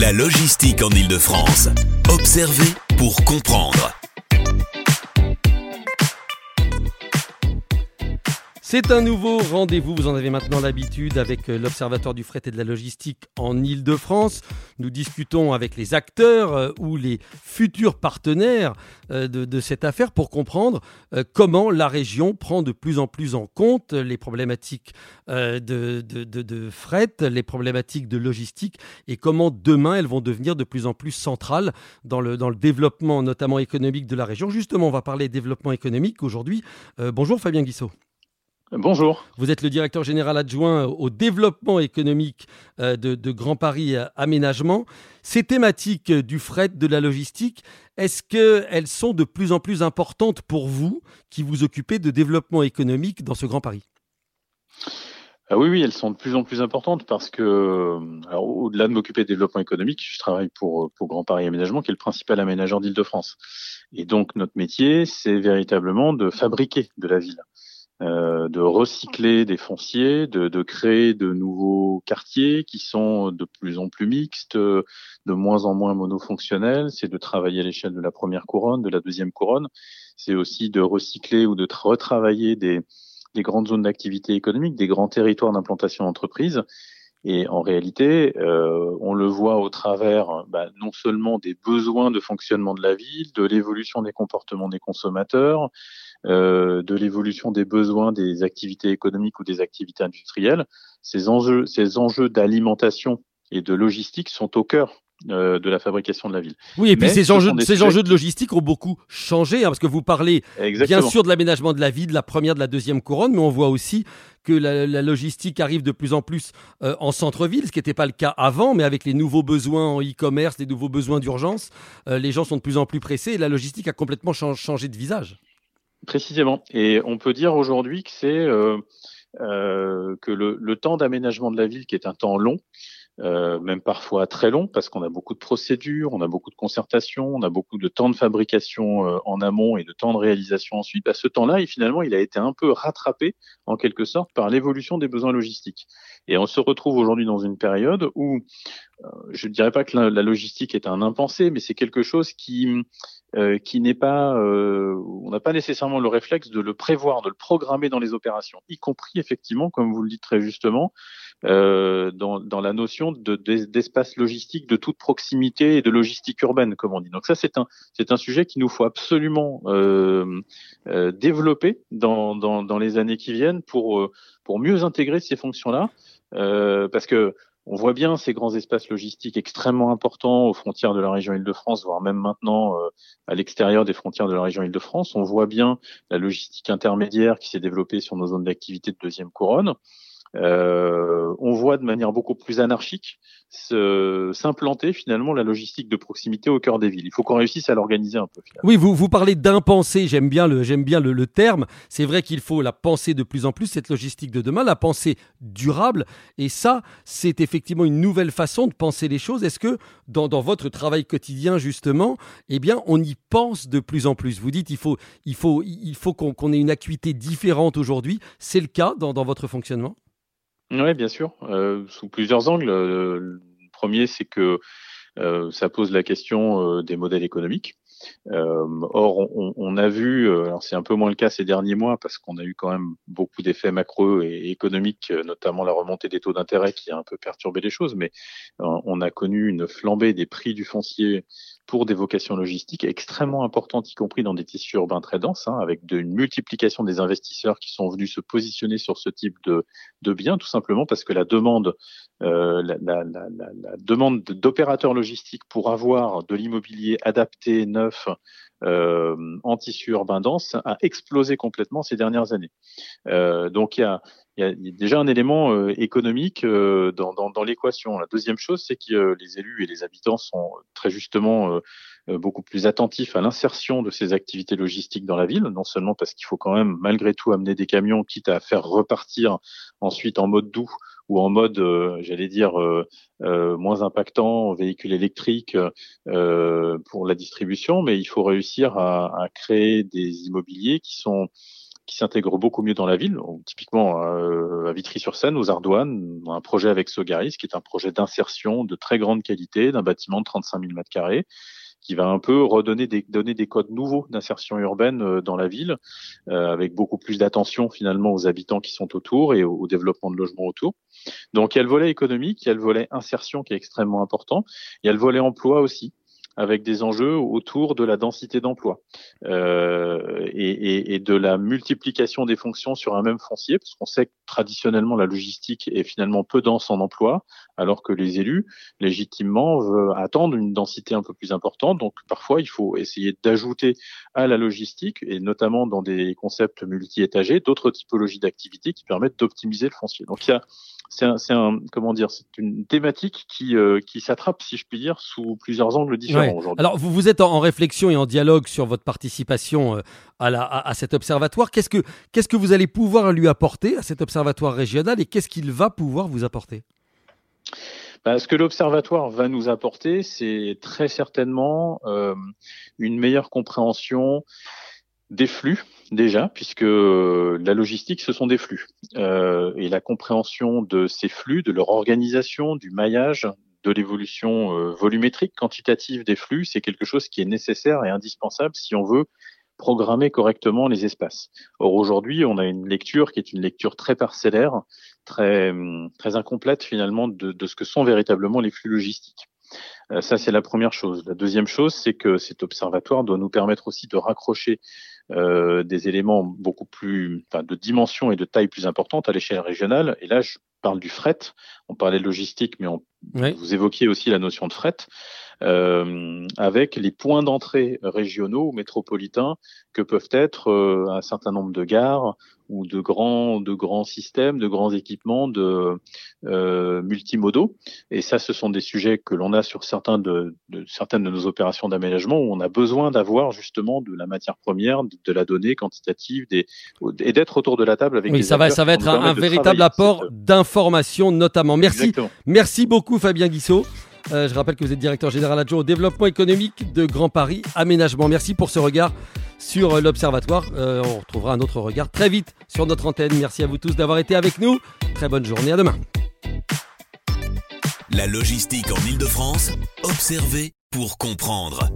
La logistique en Ile-de-France. Observez pour comprendre. C'est un nouveau rendez-vous, vous en avez maintenant l'habitude avec euh, l'Observatoire du fret et de la logistique en Ile-de-France. Nous discutons avec les acteurs euh, ou les futurs partenaires euh, de, cette affaire pour comprendre comment la région prend de plus en plus en compte les problématiques de, fret, les problématiques de logistique et comment demain elles vont devenir de plus en plus centrales dans le, dans le développement notamment économique de la région. Justement, on va parler développement économique aujourd'hui. bonjour Fabien Guissot. Bonjour. Vous êtes le directeur général adjoint au développement économique euh, de, Grand Paris euh, Aménagement. Ces thématiques du fret, de la logistique, est-ce qu'elles sont de plus en plus importantes pour vous qui vous occupez de développement économique dans ce Grand Paris? Ah oui, oui, elles sont de plus en plus importantes parce que, au-delà de m'occuper de développement économique, je travaille pour, pour Grand Paris Aménagement, qui est le principal aménageur d'Île-de-France. Et donc, notre métier, c'est véritablement de fabriquer de la ville. Euh, de recycler des fonciers, de, de, créer de nouveaux quartiers qui sont de plus en plus mixtes, de moins en moins monofonctionnels. C'est de travailler à l'échelle de la première couronne, de la deuxième couronne. C'est aussi de recycler ou de retravailler des, des grandes zones d'activité économique, des grands territoires d'implantation d'entreprise. Et en réalité, euh, on le voit au travers bah, non seulement des besoins de fonctionnement de la ville, de l'évolution des comportements des consommateurs, euh, de l'évolution des besoins des activités économiques ou des activités industrielles. Ces enjeux, ces enjeux d'alimentation et de logistique sont au cœur euh, de la fabrication de la ville. Oui, et puis ces, enjeux, ces enjeux de logistique ont beaucoup changé, hein, parce que vous parlez bien sûr de l'aménagement de la ville, de la première, de la deuxième couronne, mais on voit aussi que la, logistique arrive de plus en plus euh, en centre-ville, ce qui n'était pas le cas avant, mais avec les nouveaux besoins en e-commerce, les nouveaux besoins d'urgence, euh, les gens sont de plus en plus pressés et la logistique a complètement changé de visage. Précisément. Et on peut dire aujourd'hui que c'est que le, le temps d'aménagement de la ville, qui est un temps long, euh, même parfois très long, parce qu'on a beaucoup de procédures, on a beaucoup de concertations, on a beaucoup de temps de fabrication euh, en amont et de temps de réalisation ensuite. Bah, ce temps-là, il, finalement, il a été un peu rattrapé en quelque sorte par l'évolution des besoins logistiques. Et on se retrouve aujourd'hui dans une période où euh, je ne dirais pas que la, logistique est un impensé, mais c'est quelque chose qui euh, qui n'est pas, euh, on n'a pas nécessairement le réflexe de le prévoir, de le programmer dans les opérations, y compris effectivement, comme vous le dites très justement, euh, dans, dans, la notion de, d'espace logistique de toute proximité et de logistique urbaine, comme on dit. Donc ça, c'est un, c'est un sujet qu'il nous faut absolument euh, euh, développer dans, dans, dans, les années qui viennent pour, pour mieux intégrer ces fonctions-là, parce que on voit bien ces grands espaces logistiques extrêmement importants aux frontières de la région Île-de-France, voire même maintenant euh, à l'extérieur des frontières de la région Île-de-France. On voit bien la logistique intermédiaire qui s'est développée sur nos zones d'activité de deuxième couronne. Euh, on voit de manière beaucoup plus anarchique s'implanter finalement la logistique de proximité au cœur des villes. Il faut qu'on réussisse à l'organiser un peu. Oui, vous, vous parlez d'impensé, j'aime bien, le, j'aime bien le, terme. C'est vrai qu'il faut la penser de plus en plus, cette logistique de demain, la penser durable. Et ça, c'est effectivement une nouvelle façon de penser les choses. Est-ce que dans, votre travail quotidien, justement, eh bien, on y pense de plus en plus? Vous dites il faut, il faut, il faut qu'on, ait une acuité différente aujourd'hui. C'est le cas dans votre fonctionnement? Oui, bien sûr, euh, sous plusieurs angles. Euh, le premier, c'est que euh, ça pose la question des modèles économiques. or, on, a vu, alors c'est un peu moins le cas ces derniers mois parce qu'on a eu quand même beaucoup d'effets macro et économiques, notamment la remontée des taux d'intérêt qui a un peu perturbé les choses, mais on a connu une flambée des prix du foncier pour des vocations logistiques extrêmement importantes, y compris dans des tissus urbains très denses, hein, avec une multiplication des investisseurs qui sont venus se positionner sur ce type de, de biens, tout simplement parce que la demande, euh, la, la, la, la, demande d'opérateurs logistiques pour avoir de l'immobilier adapté, neuf, euh, en tissu urbain dense a explosé complètement ces dernières années. Euh, donc il y a il y a déjà un élément euh, économique euh, dans, dans, dans l'équation. La deuxième chose, c'est que les élus et les habitants sont très justement euh, beaucoup plus attentifs à l'insertion de ces activités logistiques dans la ville, non seulement parce qu'il faut quand même malgré tout amener des camions, quitte à faire repartir ensuite en mode doux ou en mode, j'allais dire, moins impactant, véhicule électrique pour la distribution, mais il faut réussir à, à créer des immobiliers qui sont qui s'intègrent beaucoup mieux dans la ville. typiquement, euh, Vitry-sur-Seine, aux Ardoines, un projet avec Sogaris, qui est un projet d'insertion de très grande qualité d'un bâtiment de 35 000 mètres carrés qui va un peu redonner des, donner des codes nouveaux d'insertion urbaine euh, dans la ville, euh, avec beaucoup plus d'attention finalement aux habitants qui sont autour et au, développement de logements autour. Donc il y a le volet économique, il y a le volet insertion qui est extrêmement important, il y a le volet emploi aussi avec des enjeux autour de la densité d'emploi euh, et, de la multiplication des fonctions sur un même foncier, parce qu'on sait que traditionnellement la logistique est finalement peu dense en emploi, alors que les élus, légitimement, veulent attendre une densité un peu plus importante. Donc parfois, il faut essayer d'ajouter à la logistique, et notamment dans des concepts multi-étagés, d'autres typologies d'activités qui permettent d'optimiser le foncier. Donc il y a c'est un, un, comment dire, c'est une thématique qui, euh, qui s'attrape, si je puis dire, sous plusieurs angles différents aujourd'hui. Alors, vous, vous êtes en, réflexion et en dialogue sur votre participation euh, à, la, à, cet observatoire. Qu'est-ce que, qu'est-ce que vous allez pouvoir lui apporter à cet observatoire régional et qu'est-ce qu'il va pouvoir vous apporter? Ben, ce que l'observatoire va nous apporter, c'est très certainement euh, une meilleure compréhension des flux déjà, puisque la logistique, ce sont des flux. Euh, et la compréhension de ces flux, de leur organisation, du maillage, de l'évolution euh, volumétrique, quantitative des flux, c'est quelque chose qui est nécessaire et indispensable si on veut programmer correctement les espaces. Or aujourd'hui, on a une lecture qui est une lecture très parcellaire, très très incomplète finalement de, de ce que sont véritablement les flux logistiques. Euh, ça, c'est la première chose. La deuxième chose, c'est que cet observatoire doit nous permettre aussi de raccrocher euh, des éléments beaucoup plus, enfin, de dimension et de taille plus importante à l'échelle régionale. Et là, je parle du fret. On parlait de logistique, mais on, vous évoquiez aussi la notion de fret. Euh, avec les points d'entrée régionaux ou métropolitains que peuvent être euh, un certain nombre de gares ou de grands de grands systèmes, de grands équipements de euh, multimodaux. Et ça, ce sont des sujets que l'on a sur certains de, de, certaines de nos opérations d'aménagement où on a besoin d'avoir justement de la matière première, de, la donnée quantitative, des, et d'être autour de la table avec. Oui, ça va, ça va être un, véritable apport d'information notamment. Merci, merci beaucoup Fabien Guissot. Euh, je rappelle que vous êtes directeur général adjoint au développement économique de Grand Paris Aménagement. Merci pour ce regard sur euh, l'Observatoire. Euh, on retrouvera un autre regard très vite sur notre antenne. Merci à vous tous d'avoir été avec nous. Très bonne journée. À demain. La logistique en Ile-de-France, observez pour comprendre.